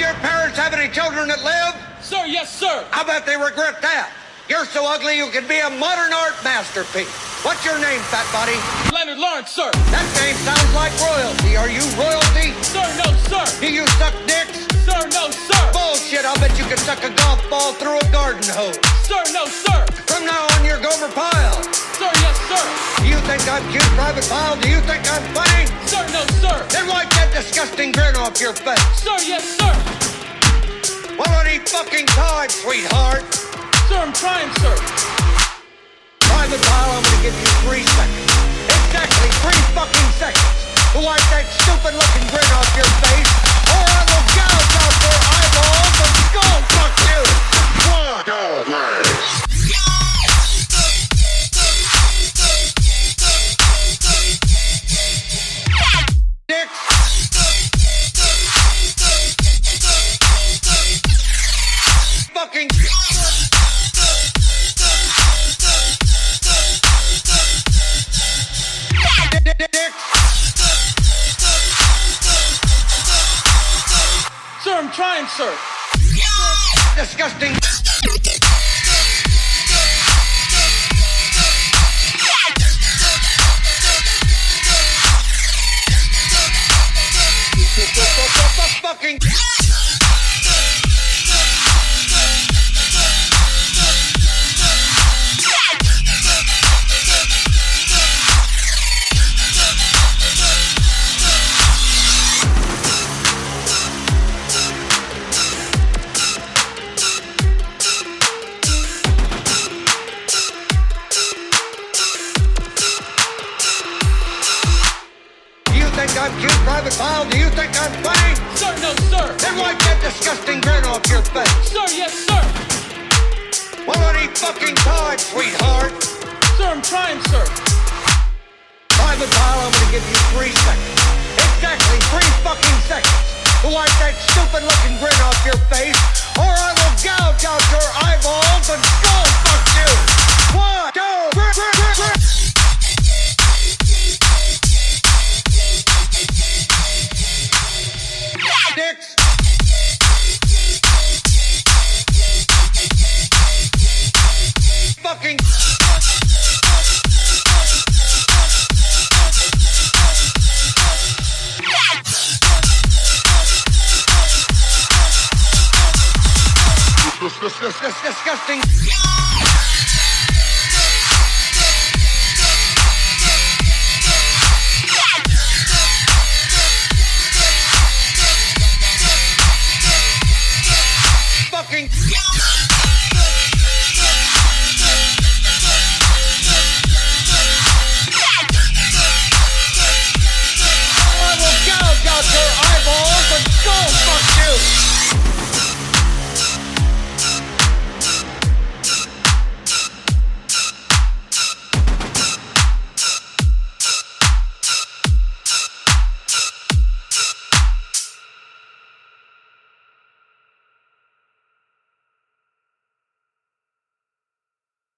your parents have any children that live? Sir, yes, sir. I bet they regret that. You're so ugly you could be a modern art masterpiece. What's your name, fat body? Leonard Lawrence, sir. That name sounds like royalty. Are you royalty? Sir, no, sir. Do you suck dicks? Sir, no, sir. Bullshit, I'll bet you could suck a golf ball through a garden hose. Sir, no, sir. From now on, you're Gomer Pyle. Sir, yes, sir. Do you think I'm cute, Private Pyle? Do you think I'm funny? Sir, no, sir. Then wipe that disgusting grin off your face. Sir, yes, sir. Fucking time, sweetheart. Sir, I'm trying, sir. Private Pyle, I'm gonna give you three seconds. Exactly three fucking seconds to wipe that stupid looking grin off your face, I'm trying, sir. Disgusting. Fucking. I'm cute, Private Pyle? Do you think I'm funny? Sir, no, sir. Then wipe that disgusting grin off your face. Sir, yes, sir. Well, any fucking time, sweetheart. Sir, I'm trying, sir. Private Pyle, I'm gonna give you three seconds. Exactly three fucking seconds to wipe that stupid looking grin off your face, or I will gouge out your eyeballs and disgusting.